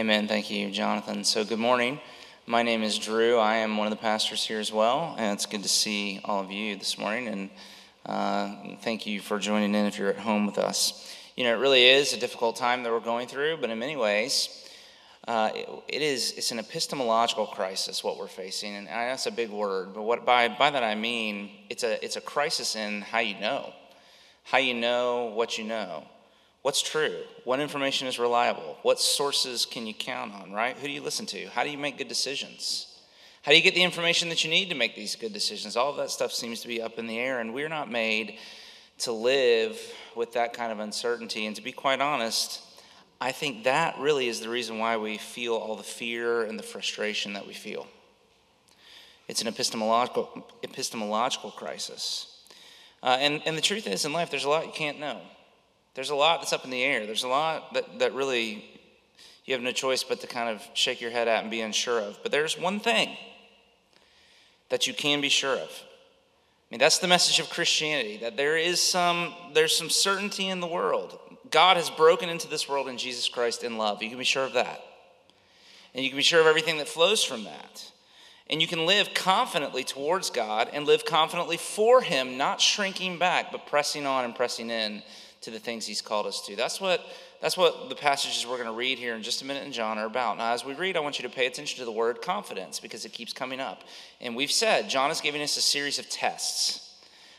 Amen. Thank you, Jonathan. So, good morning. My name is Drew. I am one of the pastors here as well, and it's good to see all of you this morning. And uh, thank you for joining in if you're at home with us. You know, it really is a difficult time that we're going through, but in many ways, uh, it, it is it's an epistemological crisis what we're facing, and I that's a big word, but what by by that I mean it's a it's a crisis in how you know, how you know what you know, what's true, what information is reliable, what sources can you count on, right? Who do you listen to? How do you make good decisions? How do you get the information that you need to make these good decisions? All of that stuff seems to be up in the air, and we're not made to live with that kind of uncertainty. And to be quite honest, I think that really is the reason why we feel all the fear and the frustration that we feel. It's an epistemological, epistemological crisis. Uh, and, and the truth is, in life, there's a lot you can't know. There's a lot that's up in the air. There's a lot that, that really you have no choice but to kind of shake your head at and be unsure of. But there's one thing that you can be sure of. I mean, that's the message of Christianity, that there is some, there's some certainty in the world. God has broken into this world in Jesus Christ in love. You can be sure of that. And you can be sure of everything that flows from that. And you can live confidently towards God and live confidently for Him, not shrinking back, but pressing on and pressing in to the things He's called us to. That's what, that's what the passages we're going to read here in just a minute in John are about. Now, as we read, I want you to pay attention to the word confidence because it keeps coming up. And we've said John is giving us a series of tests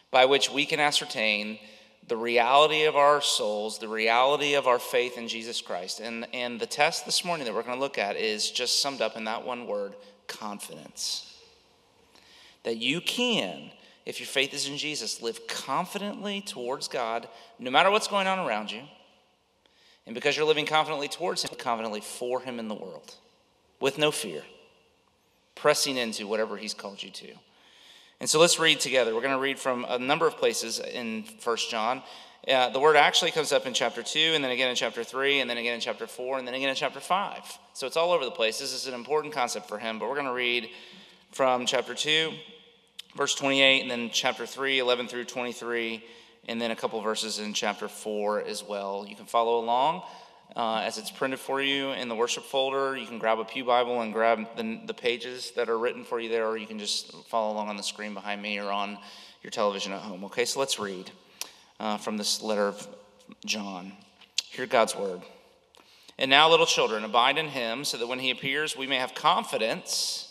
by which we can ascertain the reality of our souls, the reality of our faith in Jesus Christ. And, and the test this morning that we're going to look at is just summed up in that one word confidence. That you can, if your faith is in Jesus, live confidently towards God, no matter what's going on around you. And because you're living confidently towards Him, confidently for Him in the world, with no fear, pressing into whatever He's called you to. And so let's read together. We're going to read from a number of places in First John. Uh, the word actually comes up in chapter 2, and then again in chapter 3, and then again in chapter 4, and then again in chapter 5. So it's all over the place. This is an important concept for him, but we're going to read from chapter 2, verse 28, and then chapter 3, 11 through 23, and then a couple verses in chapter 4 as well. You can follow along uh, as it's printed for you in the worship folder. You can grab a Pew Bible and grab the, the pages that are written for you there, or you can just follow along on the screen behind me or on your television at home. Okay, so let's read uh, from this letter of John. Hear God's word. And now, little children, abide in him, so that when he appears, we may have confidence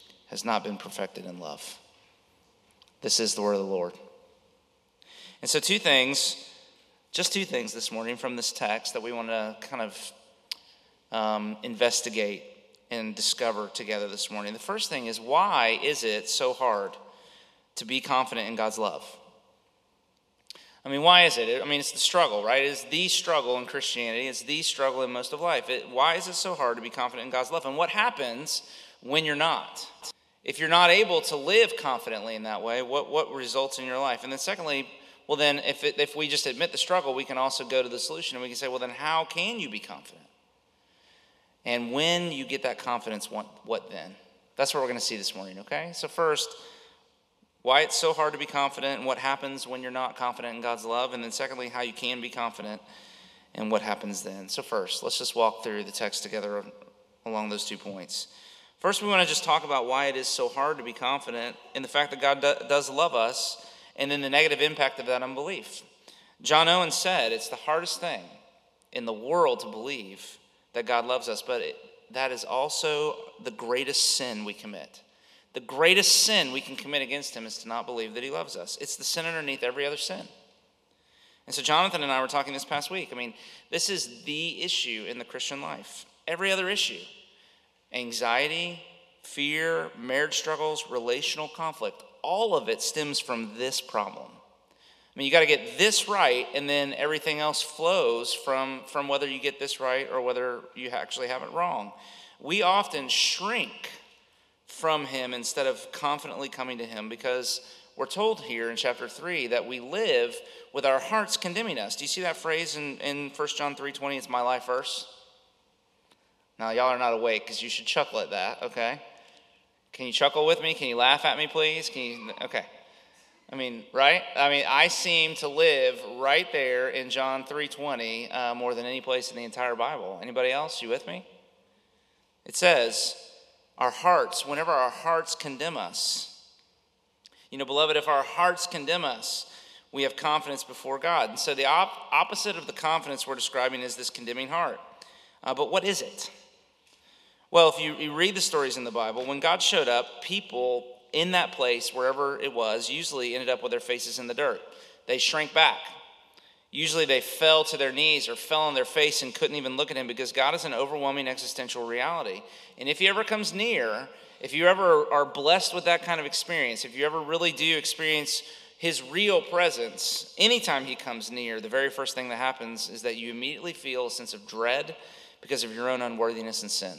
has not been perfected in love. This is the word of the Lord. And so, two things, just two things this morning from this text that we want to kind of um, investigate and discover together this morning. The first thing is why is it so hard to be confident in God's love? I mean, why is it? I mean, it's the struggle, right? It's the struggle in Christianity. It's the struggle in most of life. It, why is it so hard to be confident in God's love? And what happens when you're not? If you're not able to live confidently in that way, what, what results in your life? And then, secondly, well, then, if, it, if we just admit the struggle, we can also go to the solution and we can say, well, then, how can you be confident? And when you get that confidence, what, what then? That's what we're going to see this morning, okay? So, first, why it's so hard to be confident and what happens when you're not confident in God's love. And then, secondly, how you can be confident and what happens then. So, first, let's just walk through the text together along those two points. First, we want to just talk about why it is so hard to be confident in the fact that God do- does love us and then the negative impact of that unbelief. John Owen said it's the hardest thing in the world to believe that God loves us, but it, that is also the greatest sin we commit. The greatest sin we can commit against him is to not believe that he loves us. It's the sin underneath every other sin. And so, Jonathan and I were talking this past week. I mean, this is the issue in the Christian life. Every other issue anxiety, fear, marriage struggles, relational conflict all of it stems from this problem. I mean, you got to get this right, and then everything else flows from, from whether you get this right or whether you actually have it wrong. We often shrink from Him instead of confidently coming to Him because we're told here in chapter 3 that we live with our hearts condemning us. Do you see that phrase in, in 1 John 3.20? It's my life verse. Now, y'all are not awake because you should chuckle at that, okay? Can you chuckle with me? Can you laugh at me, please? Can you? Okay. I mean, right? I mean, I seem to live right there in John 3:20 uh, more than any place in the entire Bible. Anybody else? You with me? It says, "Our hearts, whenever our hearts condemn us, you know, beloved, if our hearts condemn us, we have confidence before God." And so, the op- opposite of the confidence we're describing is this condemning heart. Uh, but what is it? Well, if you, you read the stories in the Bible, when God showed up, people in that place, wherever it was, usually ended up with their faces in the dirt. They shrank back. Usually they fell to their knees or fell on their face and couldn't even look at him because God is an overwhelming existential reality. And if he ever comes near, if you ever are blessed with that kind of experience, if you ever really do experience his real presence, anytime he comes near, the very first thing that happens is that you immediately feel a sense of dread because of your own unworthiness and sin.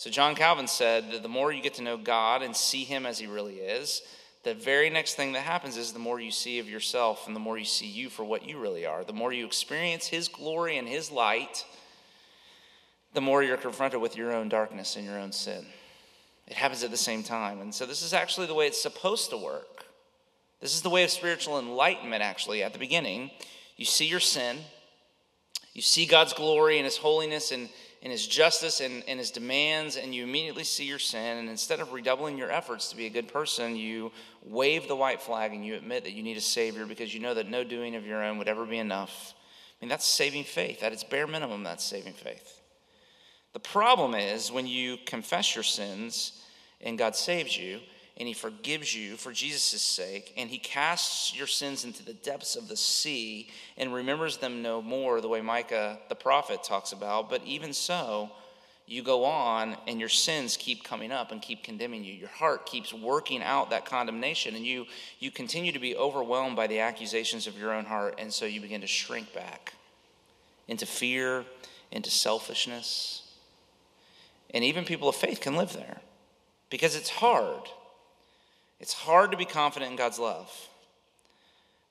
So, John Calvin said that the more you get to know God and see Him as He really is, the very next thing that happens is the more you see of yourself and the more you see you for what you really are, the more you experience His glory and His light, the more you're confronted with your own darkness and your own sin. It happens at the same time. And so, this is actually the way it's supposed to work. This is the way of spiritual enlightenment, actually. At the beginning, you see your sin, you see God's glory and His holiness and in his justice and, and his demands, and you immediately see your sin. And instead of redoubling your efforts to be a good person, you wave the white flag and you admit that you need a Savior because you know that no doing of your own would ever be enough. I mean, that's saving faith. At its bare minimum, that's saving faith. The problem is when you confess your sins and God saves you, and he forgives you for Jesus' sake, and he casts your sins into the depths of the sea and remembers them no more, the way Micah the prophet talks about. But even so, you go on and your sins keep coming up and keep condemning you. Your heart keeps working out that condemnation, and you, you continue to be overwhelmed by the accusations of your own heart, and so you begin to shrink back into fear, into selfishness. And even people of faith can live there because it's hard. It's hard to be confident in God's love.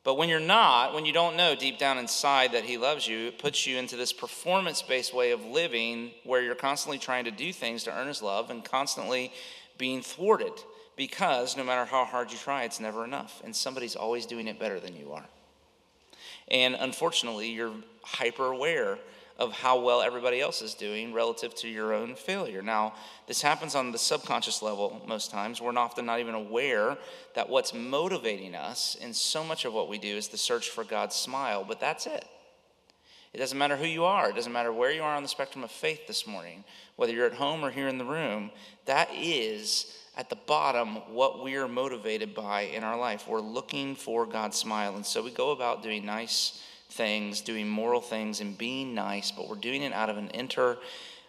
But when you're not, when you don't know deep down inside that He loves you, it puts you into this performance based way of living where you're constantly trying to do things to earn His love and constantly being thwarted because no matter how hard you try, it's never enough. And somebody's always doing it better than you are. And unfortunately, you're hyper aware of how well everybody else is doing relative to your own failure. Now, this happens on the subconscious level most times. We're often not even aware that what's motivating us in so much of what we do is the search for God's smile, but that's it. It doesn't matter who you are, it doesn't matter where you are on the spectrum of faith this morning, whether you're at home or here in the room, that is at the bottom what we are motivated by in our life. We're looking for God's smile. And so we go about doing nice things, doing moral things, and being nice, but we're doing it out of an inner,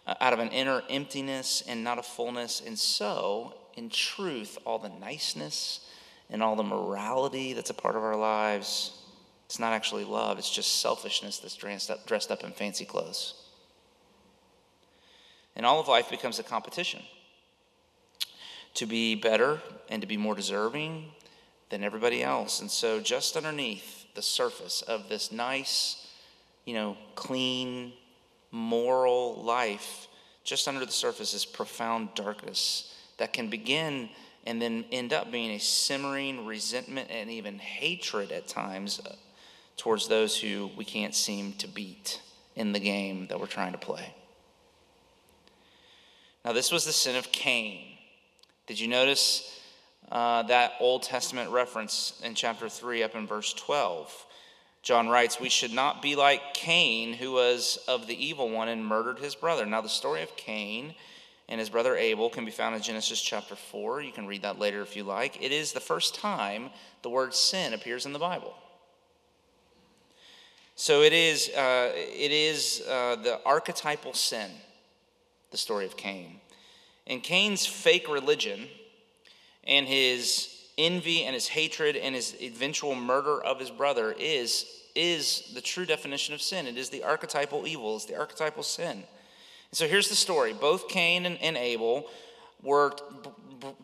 uh, out of an inner emptiness and not a fullness. And so, in truth, all the niceness and all the morality that's a part of our lives It's not actually love, it's just selfishness that's dressed up, dressed up in fancy clothes. And all of life becomes a competition to be better and to be more deserving than everybody else. And so, just underneath the surface of this nice, you know, clean, moral life, just under the surface is profound darkness that can begin and then end up being a simmering resentment and even hatred at times uh, towards those who we can't seem to beat in the game that we're trying to play. Now, this was the sin of Cain. Did you notice uh, that Old Testament reference in chapter 3 up in verse 12? John writes, We should not be like Cain, who was of the evil one and murdered his brother. Now, the story of Cain and his brother Abel can be found in Genesis chapter 4. You can read that later if you like. It is the first time the word sin appears in the Bible. So it is, uh, it is uh, the archetypal sin, the story of Cain. And Cain's fake religion and his envy and his hatred and his eventual murder of his brother is, is the true definition of sin. It is the archetypal evil, it's the archetypal sin. And so here's the story both Cain and, and Abel were,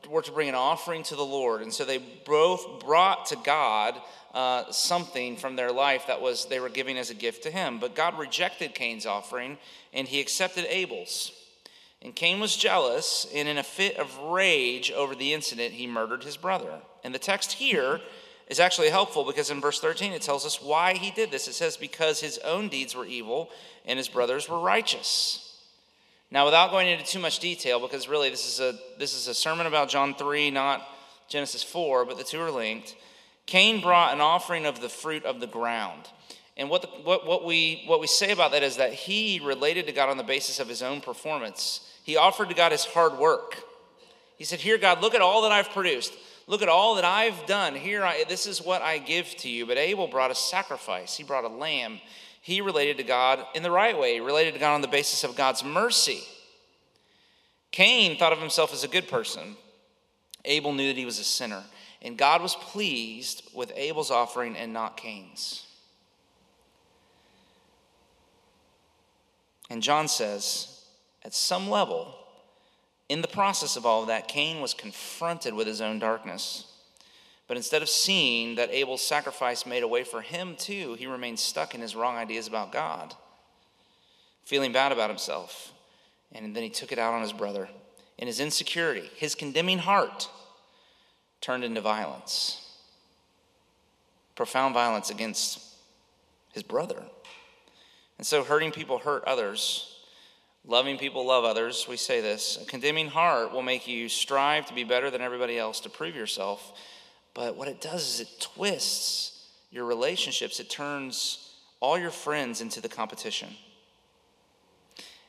were to bring an offering to the Lord. And so they both brought to God uh, something from their life that was they were giving as a gift to him. But God rejected Cain's offering and he accepted Abel's. And Cain was jealous, and in a fit of rage over the incident, he murdered his brother. And the text here is actually helpful because in verse 13 it tells us why he did this. It says, Because his own deeds were evil and his brothers were righteous. Now, without going into too much detail, because really this is a, this is a sermon about John 3, not Genesis 4, but the two are linked. Cain brought an offering of the fruit of the ground. And what, the, what, what, we, what we say about that is that he related to God on the basis of his own performance. He offered to God his hard work. He said, Here, God, look at all that I've produced. Look at all that I've done. Here, I, this is what I give to you. But Abel brought a sacrifice, he brought a lamb. He related to God in the right way, he related to God on the basis of God's mercy. Cain thought of himself as a good person. Abel knew that he was a sinner. And God was pleased with Abel's offering and not Cain's. And John says, at some level, in the process of all of that, Cain was confronted with his own darkness. But instead of seeing that Abel's sacrifice made a way for him too, he remained stuck in his wrong ideas about God, feeling bad about himself. And then he took it out on his brother. In his insecurity, his condemning heart turned into violence profound violence against his brother. And so, hurting people hurt others. Loving people love others. We say this. A condemning heart will make you strive to be better than everybody else to prove yourself. But what it does is it twists your relationships, it turns all your friends into the competition.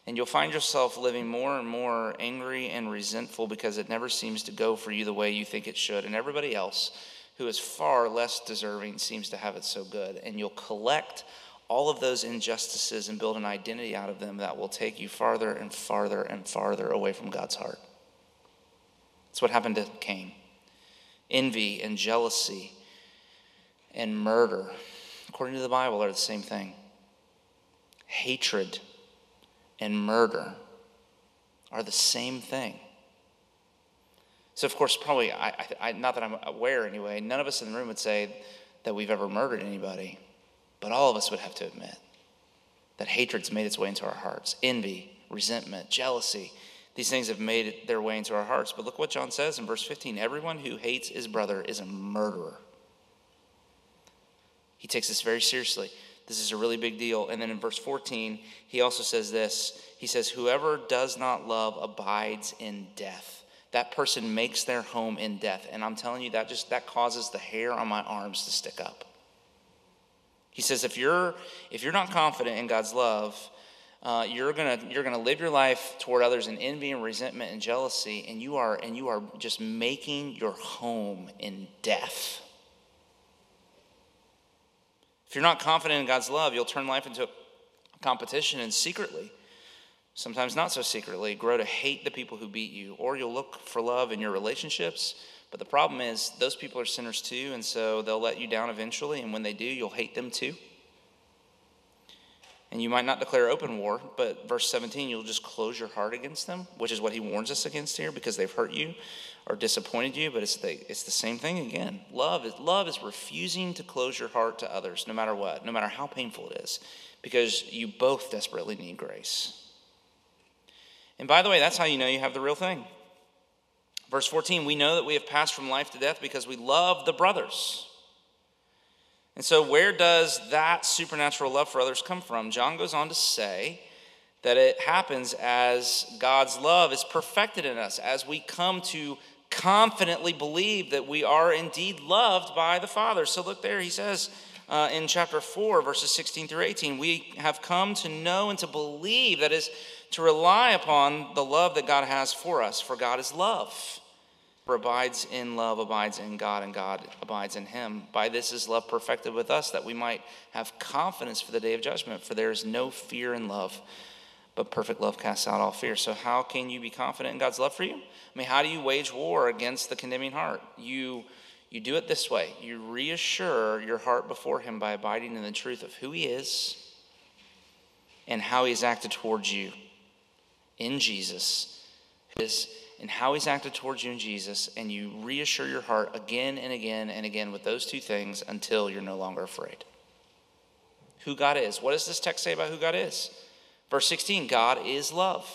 And you'll find yourself living more and more angry and resentful because it never seems to go for you the way you think it should. And everybody else who is far less deserving seems to have it so good. And you'll collect all of those injustices and build an identity out of them that will take you farther and farther and farther away from God's heart. That's what happened to Cain. Envy and jealousy and murder, according to the Bible, are the same thing. Hatred and murder are the same thing. So, of course, probably, I, I, not that I'm aware anyway, none of us in the room would say that we've ever murdered anybody. But all of us would have to admit that hatred's made its way into our hearts envy, resentment, jealousy. These things have made their way into our hearts. But look what John says in verse 15 everyone who hates his brother is a murderer. He takes this very seriously. This is a really big deal. And then in verse 14, he also says this He says, Whoever does not love abides in death. That person makes their home in death. And I'm telling you, that just that causes the hair on my arms to stick up. He says, if you're, if you're not confident in God's love, uh, you're gonna you're gonna live your life toward others in envy and resentment and jealousy, and you are and you are just making your home in death. If you're not confident in God's love, you'll turn life into a competition and secretly, sometimes not so secretly, grow to hate the people who beat you, or you'll look for love in your relationships, But the problem is, those people are sinners too, and so they'll let you down eventually, and when they do, you'll hate them too. And you might not declare open war, but verse 17, you'll just close your heart against them, which is what he warns us against here because they've hurt you or disappointed you. But it's the, it's the same thing again. Love is, love is refusing to close your heart to others, no matter what, no matter how painful it is, because you both desperately need grace. And by the way, that's how you know you have the real thing. Verse 14, we know that we have passed from life to death because we love the brothers. And so, where does that supernatural love for others come from? John goes on to say that it happens as God's love is perfected in us, as we come to confidently believe that we are indeed loved by the Father. So, look there, he says uh, in chapter 4, verses 16 through 18, we have come to know and to believe, that is, to rely upon the love that God has for us, for God is love abides in love abides in God, and God abides in him. By this is love perfected with us, that we might have confidence for the day of judgment. For there is no fear in love, but perfect love casts out all fear. So, how can you be confident in God's love for you? I mean, how do you wage war against the condemning heart? You you do it this way. You reassure your heart before him by abiding in the truth of who he is and how He has acted towards you in Jesus. And how he's acted towards you in Jesus, and you reassure your heart again and again and again with those two things until you're no longer afraid. Who God is. What does this text say about who God is? Verse 16 God is love.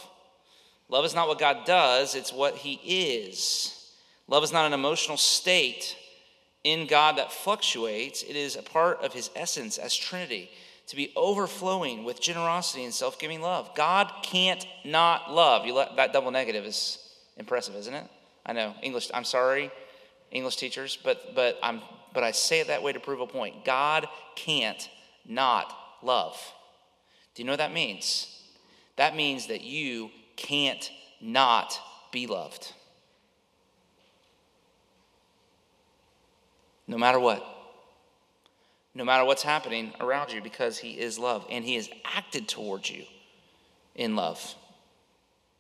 Love is not what God does, it's what he is. Love is not an emotional state in God that fluctuates, it is a part of his essence as Trinity to be overflowing with generosity and self giving love. God can't not love. You let, that double negative is Impressive, isn't it? I know. English, I'm sorry, English teachers, but but I'm but I say it that way to prove a point. God can't not love. Do you know what that means? That means that you can't not be loved. No matter what. No matter what's happening around you, because He is love and He has acted towards you in love.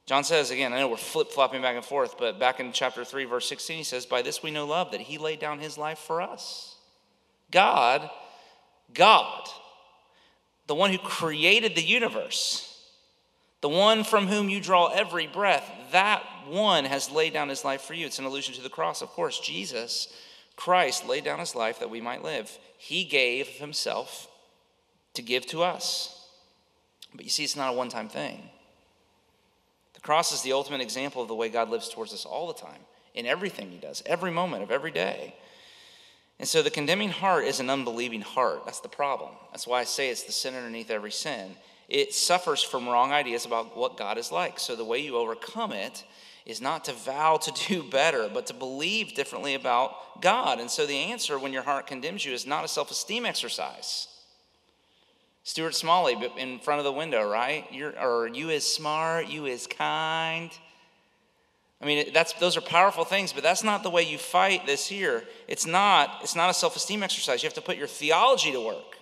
John says, again, I know we're flip flopping back and forth, but back in chapter 3, verse 16, he says, By this we know love, that he laid down his life for us. God, God, the one who created the universe, the one from whom you draw every breath, that one has laid down his life for you. It's an allusion to the cross. Of course, Jesus, Christ, laid down his life that we might live. He gave himself to give to us. But you see, it's not a one time thing The cross is the ultimate example of the way God lives towards us all the time, in everything He does, every moment of every day. And so the condemning heart is an unbelieving heart. That's the problem. That's why I say it's the sin underneath every sin. It suffers from wrong ideas about what God is like. So the way you overcome it is not to vow to do better, but to believe differently about God. And so the answer when your heart condemns you is not a self esteem exercise. Stuart Smalley in front of the window, right? You're, or you is smart, you is kind. I mean, that's, those are powerful things, but that's not the way you fight this here. It's not, it's not a self esteem exercise. You have to put your theology to work.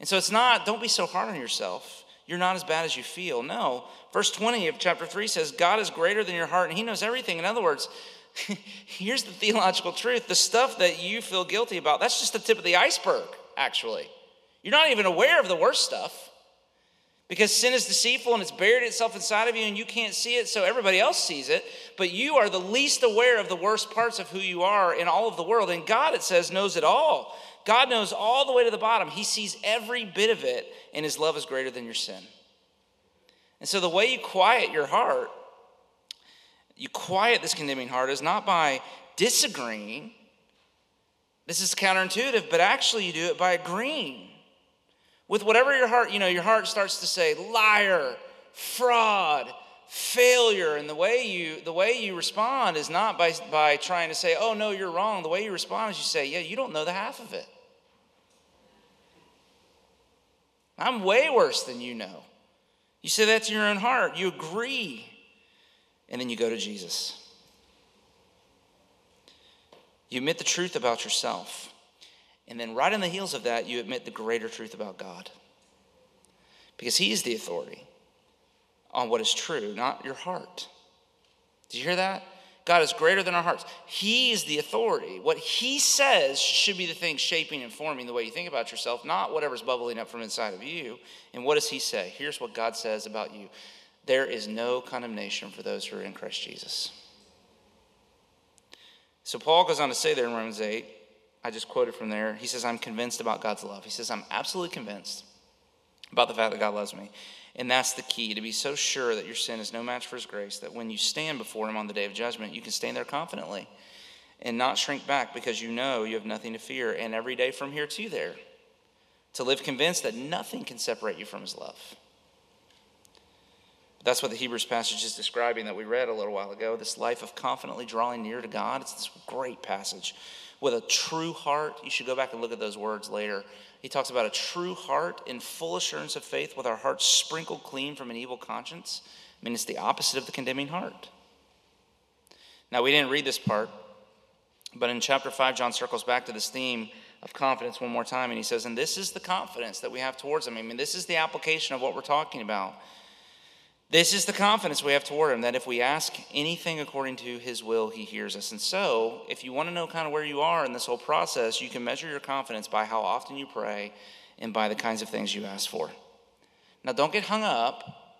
And so it's not, don't be so hard on yourself. You're not as bad as you feel. No. Verse 20 of chapter 3 says, God is greater than your heart, and He knows everything. In other words, here's the theological truth the stuff that you feel guilty about, that's just the tip of the iceberg, actually. You're not even aware of the worst stuff because sin is deceitful and it's buried itself inside of you and you can't see it, so everybody else sees it. But you are the least aware of the worst parts of who you are in all of the world. And God, it says, knows it all. God knows all the way to the bottom. He sees every bit of it, and His love is greater than your sin. And so the way you quiet your heart, you quiet this condemning heart, is not by disagreeing. This is counterintuitive, but actually you do it by agreeing with whatever your heart, you know, your heart starts to say liar, fraud, failure. And the way you the way you respond is not by, by trying to say, oh no, you're wrong. The way you respond is you say, yeah, you don't know the half of it. I'm way worse than you know. You say that to your own heart. You agree. And then you go to Jesus. You admit the truth about yourself. And then, right on the heels of that, you admit the greater truth about God. Because He is the authority on what is true, not your heart. Did you hear that? God is greater than our hearts. He is the authority. What He says should be the thing shaping and forming the way you think about yourself, not whatever's bubbling up from inside of you. And what does He say? Here's what God says about you there is no condemnation for those who are in Christ Jesus. So Paul goes on to say there in Romans 8, I just quoted from there. He says, I'm convinced about God's love. He says, I'm absolutely convinced about the fact that God loves me. And that's the key to be so sure that your sin is no match for his grace that when you stand before him on the day of judgment, you can stand there confidently and not shrink back because you know you have nothing to fear. And every day from here to there, to live convinced that nothing can separate you from his love. That's what the Hebrews passage is describing that we read a little while ago this life of confidently drawing near to God. It's this great passage. With a true heart, you should go back and look at those words later. He talks about a true heart in full assurance of faith with our hearts sprinkled clean from an evil conscience. I mean, it's the opposite of the condemning heart. Now, we didn't read this part, but in chapter 5, John circles back to this theme of confidence one more time, and he says, And this is the confidence that we have towards him. I mean, this is the application of what we're talking about. This is the confidence we have toward him that if we ask anything according to his will, he hears us. And so, if you want to know kind of where you are in this whole process, you can measure your confidence by how often you pray and by the kinds of things you ask for. Now, don't get hung up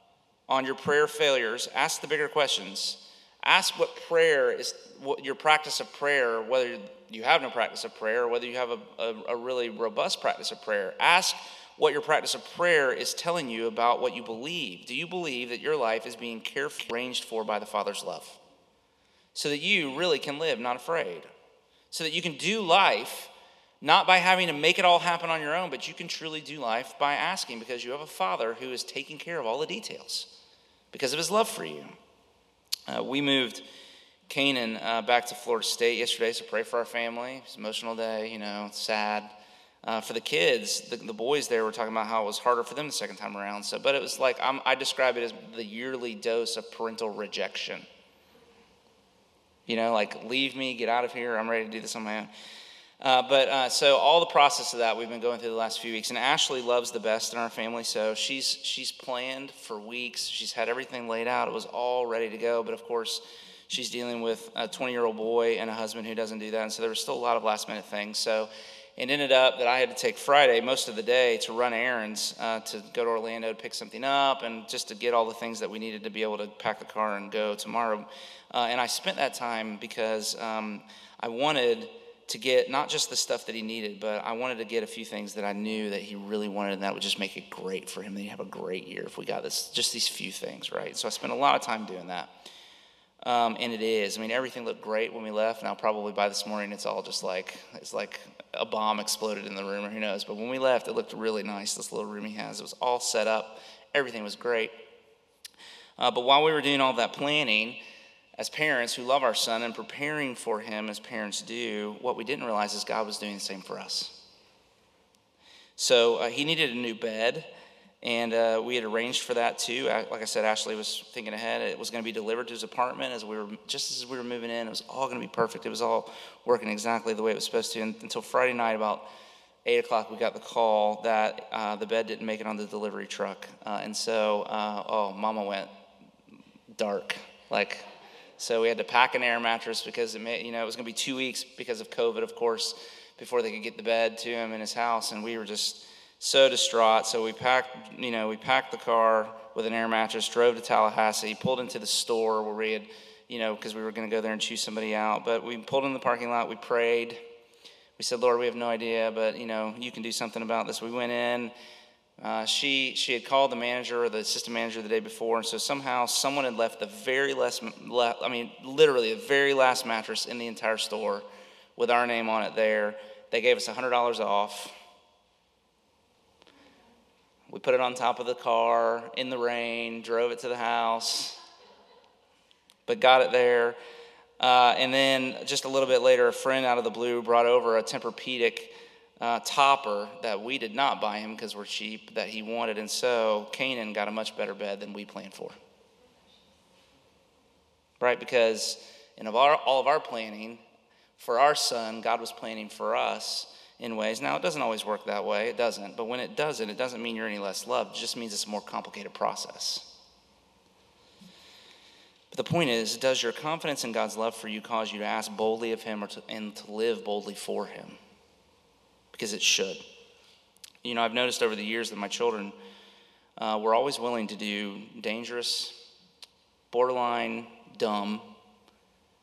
on your prayer failures. Ask the bigger questions. Ask what prayer is, what your practice of prayer, whether you have no practice of prayer or whether you have a, a, a really robust practice of prayer. Ask what your practice of prayer is telling you about what you believe. Do you believe that your life is being carefully arranged for by the Father's love? So that you really can live not afraid. So that you can do life not by having to make it all happen on your own, but you can truly do life by asking because you have a Father who is taking care of all the details because of his love for you. Uh, we moved Canaan uh, back to Florida State yesterday, so pray for our family. It's an emotional day, you know, sad. Uh, for the kids, the, the, boys there were talking about how it was harder for them the second time around. So, but it was like I'm, I describe it as the yearly dose of parental rejection. You know, like leave me, get out of here. I'm ready to do this on my own. Uh, but uh, so all the process of that we've been going through the last few weeks, and Ashley loves the best in our family. So she's she's planned for weeks. She's had everything laid out. It was all ready to go. But of course, she's dealing with a 20 year old boy and a husband who doesn't do that, and so there was still a lot of last minute things. So it ended up that I had to take Friday most of the day to run errands uh, to go to Orlando to pick something up and just to get all the things that we needed to be able to pack the car and go tomorrow. Uh, and I spent that time because um, I wanted to get not just the stuff that he needed, but I wanted to get a few things that I knew that he really wanted, and that would just make it great for him. That he'd have a great year if we got this, just these few things, right? So I spent a lot of time doing that. Um, and it is. I mean, everything looked great when we left. Now, probably by this morning, it's all just like it's like a bomb exploded in the room, or who knows. But when we left, it looked really nice. This little room he has, it was all set up. Everything was great. Uh, but while we were doing all that planning, as parents who love our son and preparing for him as parents do, what we didn't realize is God was doing the same for us. So uh, he needed a new bed. And uh, we had arranged for that too. Like I said, Ashley was thinking ahead. It was going to be delivered to his apartment as we were just as we were moving in. It was all going to be perfect. It was all working exactly the way it was supposed to. And until Friday night, about eight o'clock, we got the call that uh, the bed didn't make it on the delivery truck. Uh, and so, uh, oh, Mama went dark. Like, so we had to pack an air mattress because it may, you know it was going to be two weeks because of COVID, of course, before they could get the bed to him in his house. And we were just so distraught. So we packed, you know, we packed the car with an air mattress, drove to Tallahassee, pulled into the store where we had, you know, because we were going to go there and choose somebody out. But we pulled in the parking lot, we prayed. We said, Lord, we have no idea, but, you know, you can do something about this. We went in. Uh, she, she had called the manager or the assistant manager the day before, and so somehow someone had left the very last, I mean, literally the very last mattress in the entire store with our name on it there. They gave us $100 off. We put it on top of the car in the rain, drove it to the house, but got it there. Uh, and then just a little bit later, a friend out of the blue brought over a Tempur-Pedic uh, topper that we did not buy him because we're cheap, that he wanted. And so Canaan got a much better bed than we planned for. Right? Because in of our, all of our planning, for our son, God was planning for us in ways. Now, it doesn't always work that way, it doesn't. But when it doesn't, it doesn't mean you're any less loved, it just means it's a more complicated process. But the point is, does your confidence in God's love for you cause you to ask boldly of Him or to, and to live boldly for Him? Because it should. You know, I've noticed over the years that my children uh, were always willing to do dangerous, borderline dumb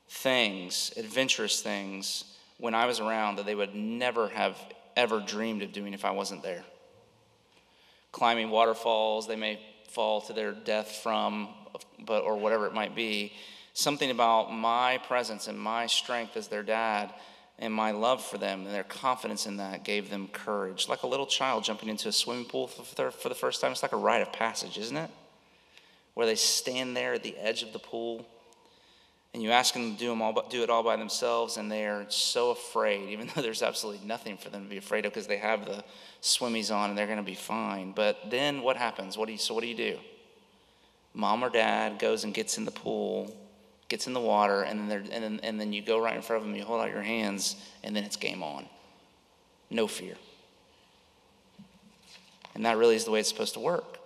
things, adventurous things when I was around that they would never have ever dreamed of doing if I wasn't there. Climbing waterfalls, they may fall to their death from, but or whatever it might be. Something about my presence and my strength as their dad and my love for them and their confidence in that gave them courage. Like a little child jumping into a swimming pool for the first time. It's like a rite of passage, isn't it? Where they stand there at the edge of the pool and you ask them to do, them all, do it all by themselves, and they are so afraid, even though there's absolutely nothing for them to be afraid of because they have the swimmies on and they're going to be fine. But then what happens? What do you, so what do you do? Mom or dad goes and gets in the pool, gets in the water, and then, and then, and then you go right in front of them, you hold out your hands, and then it's game on. No fear. And that really is the way it's supposed to work.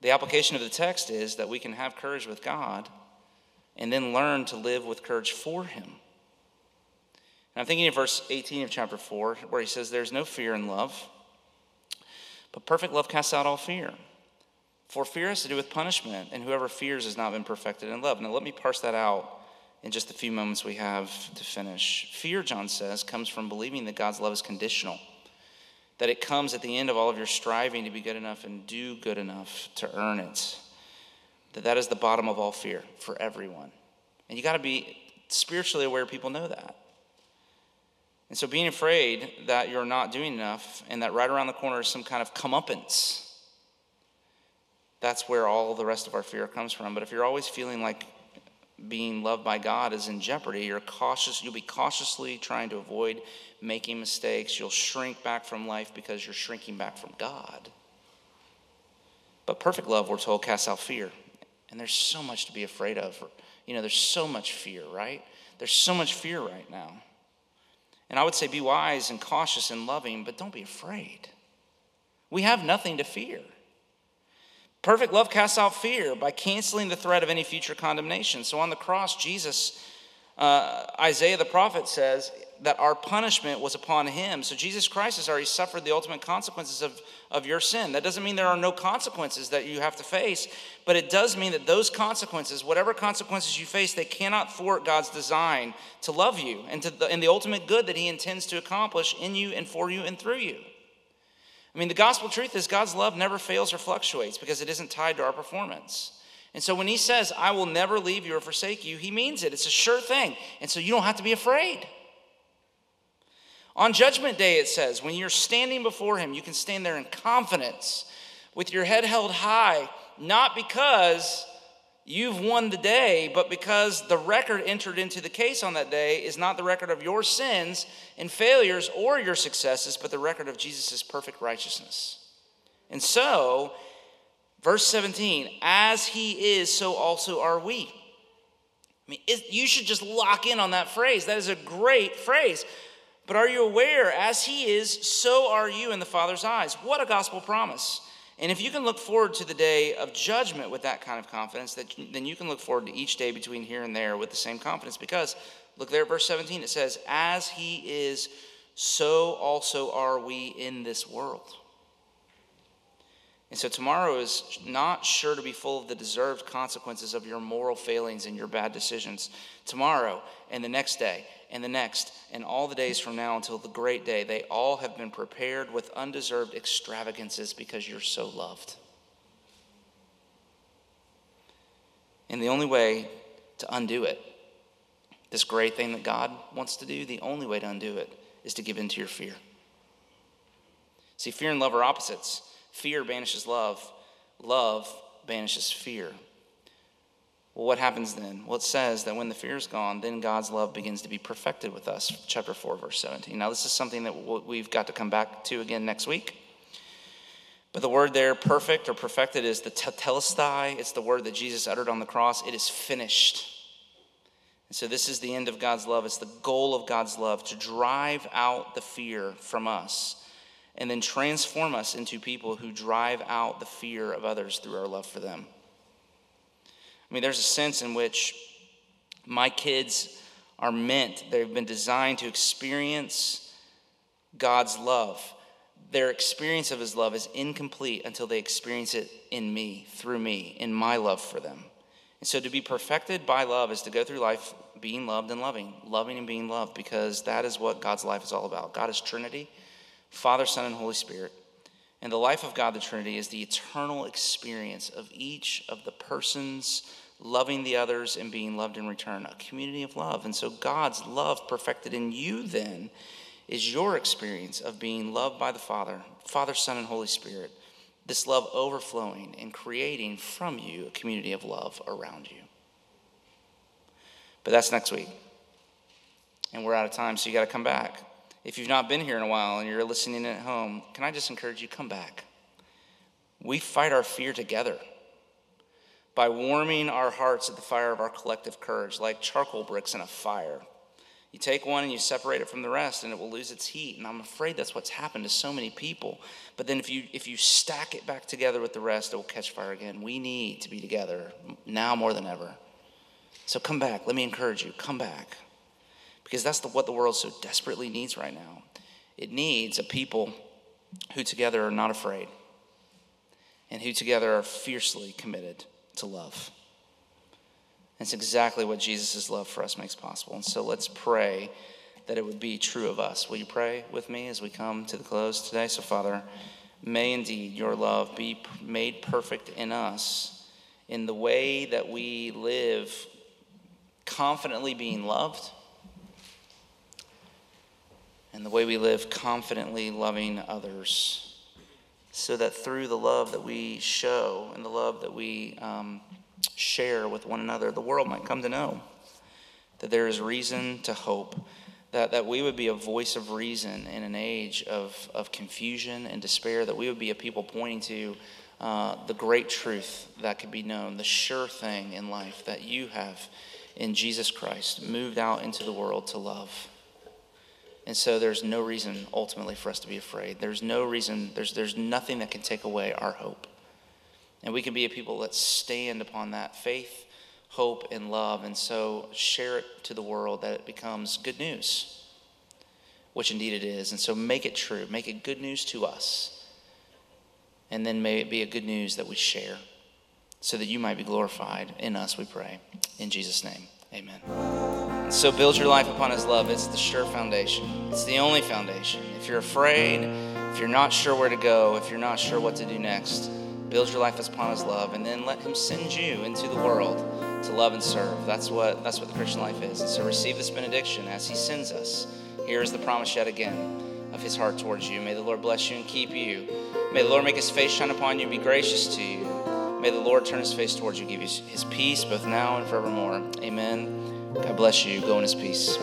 The application of the text is that we can have courage with God and then learn to live with courage for him. And I'm thinking of verse 18 of chapter 4, where he says, There's no fear in love, but perfect love casts out all fear. For fear has to do with punishment, and whoever fears has not been perfected in love. Now, let me parse that out in just the few moments we have to finish. Fear, John says, comes from believing that God's love is conditional, that it comes at the end of all of your striving to be good enough and do good enough to earn it that that is the bottom of all fear for everyone. And you got to be spiritually aware people know that. And so being afraid that you're not doing enough and that right around the corner is some kind of comeuppance, that's where all the rest of our fear comes from. But if you're always feeling like being loved by God is in jeopardy, you're cautious, you'll be cautiously trying to avoid making mistakes. You'll shrink back from life because you're shrinking back from God. But perfect love, we're told, casts out fear. And there's so much to be afraid of. You know, there's so much fear, right? There's so much fear right now. And I would say be wise and cautious and loving, but don't be afraid. We have nothing to fear. Perfect love casts out fear by canceling the threat of any future condemnation. So on the cross, Jesus, uh, Isaiah the prophet says, that our punishment was upon him. So Jesus Christ has already suffered the ultimate consequences of, of your sin. That doesn't mean there are no consequences that you have to face, but it does mean that those consequences, whatever consequences you face, they cannot thwart God's design to love you and, to the, and the ultimate good that he intends to accomplish in you and for you and through you. I mean, the gospel truth is God's love never fails or fluctuates because it isn't tied to our performance. And so when he says, I will never leave you or forsake you, he means it. It's a sure thing. And so you don't have to be afraid. On Judgment Day, it says, when you're standing before Him, you can stand there in confidence with your head held high, not because you've won the day, but because the record entered into the case on that day is not the record of your sins and failures or your successes, but the record of Jesus' perfect righteousness. And so, verse 17, as He is, so also are we. I mean, it, you should just lock in on that phrase. That is a great phrase. But are you aware, as he is, so are you in the Father's eyes? What a gospel promise. And if you can look forward to the day of judgment with that kind of confidence, that, then you can look forward to each day between here and there with the same confidence. Because look there verse 17, it says, As he is, so also are we in this world. And so tomorrow is not sure to be full of the deserved consequences of your moral failings and your bad decisions. Tomorrow and the next day and the next and all the days from now until the great day, they all have been prepared with undeserved extravagances because you're so loved. And the only way to undo it, this great thing that God wants to do, the only way to undo it is to give in to your fear. See, fear and love are opposites. Fear banishes love, love banishes fear. Well, what happens then? Well, it says that when the fear is gone, then God's love begins to be perfected with us. Chapter 4, verse 17. Now, this is something that we've got to come back to again next week. But the word there, perfect or perfected, is the tetelestai. It's the word that Jesus uttered on the cross. It is finished. And so, this is the end of God's love. It's the goal of God's love to drive out the fear from us and then transform us into people who drive out the fear of others through our love for them. I mean, there's a sense in which my kids are meant, they've been designed to experience God's love. Their experience of His love is incomplete until they experience it in me, through me, in my love for them. And so to be perfected by love is to go through life being loved and loving, loving and being loved, because that is what God's life is all about. God is Trinity, Father, Son, and Holy Spirit. And the life of God, the Trinity, is the eternal experience of each of the persons loving the others and being loved in return, a community of love. And so God's love perfected in you then is your experience of being loved by the Father, Father, Son, and Holy Spirit. This love overflowing and creating from you a community of love around you. But that's next week. And we're out of time, so you got to come back. If you've not been here in a while and you're listening at home, can I just encourage you come back? We fight our fear together by warming our hearts at the fire of our collective courage, like charcoal bricks in a fire. You take one and you separate it from the rest, and it will lose its heat. And I'm afraid that's what's happened to so many people. But then, if you if you stack it back together with the rest, it will catch fire again. We need to be together now more than ever. So come back. Let me encourage you. Come back, because that's the, what the world so desperately needs right now. It needs a people who together are not afraid, and who together are fiercely committed to love. It's exactly what Jesus' love for us makes possible. And so let's pray that it would be true of us. Will you pray with me as we come to the close today? So, Father, may indeed your love be made perfect in us in the way that we live confidently being loved and the way we live confidently loving others so that through the love that we show and the love that we um, share with one another, the world might come to know that there is reason to hope, that, that we would be a voice of reason in an age of, of confusion and despair, that we would be a people pointing to uh, the great truth that could be known, the sure thing in life that you have in Jesus Christ moved out into the world to love. And so there's no reason ultimately for us to be afraid. There's no reason, there's, there's nothing that can take away our hope. And we can be a people that stand upon that faith, hope, and love, and so share it to the world that it becomes good news, which indeed it is. And so make it true, make it good news to us. And then may it be a good news that we share so that you might be glorified in us, we pray. In Jesus' name, amen. So build your life upon his love. It's the sure foundation. It's the only foundation. If you're afraid, if you're not sure where to go, if you're not sure what to do next, build your life upon his love, and then let him send you into the world to love and serve. That's what that's what the Christian life is. And so receive this benediction as he sends us. Here is the promise yet again of his heart towards you. May the Lord bless you and keep you. May the Lord make his face shine upon you, and be gracious to you. May the Lord turn his face towards you, give you his peace both now and forevermore. Amen. God bless you. Go in his peace.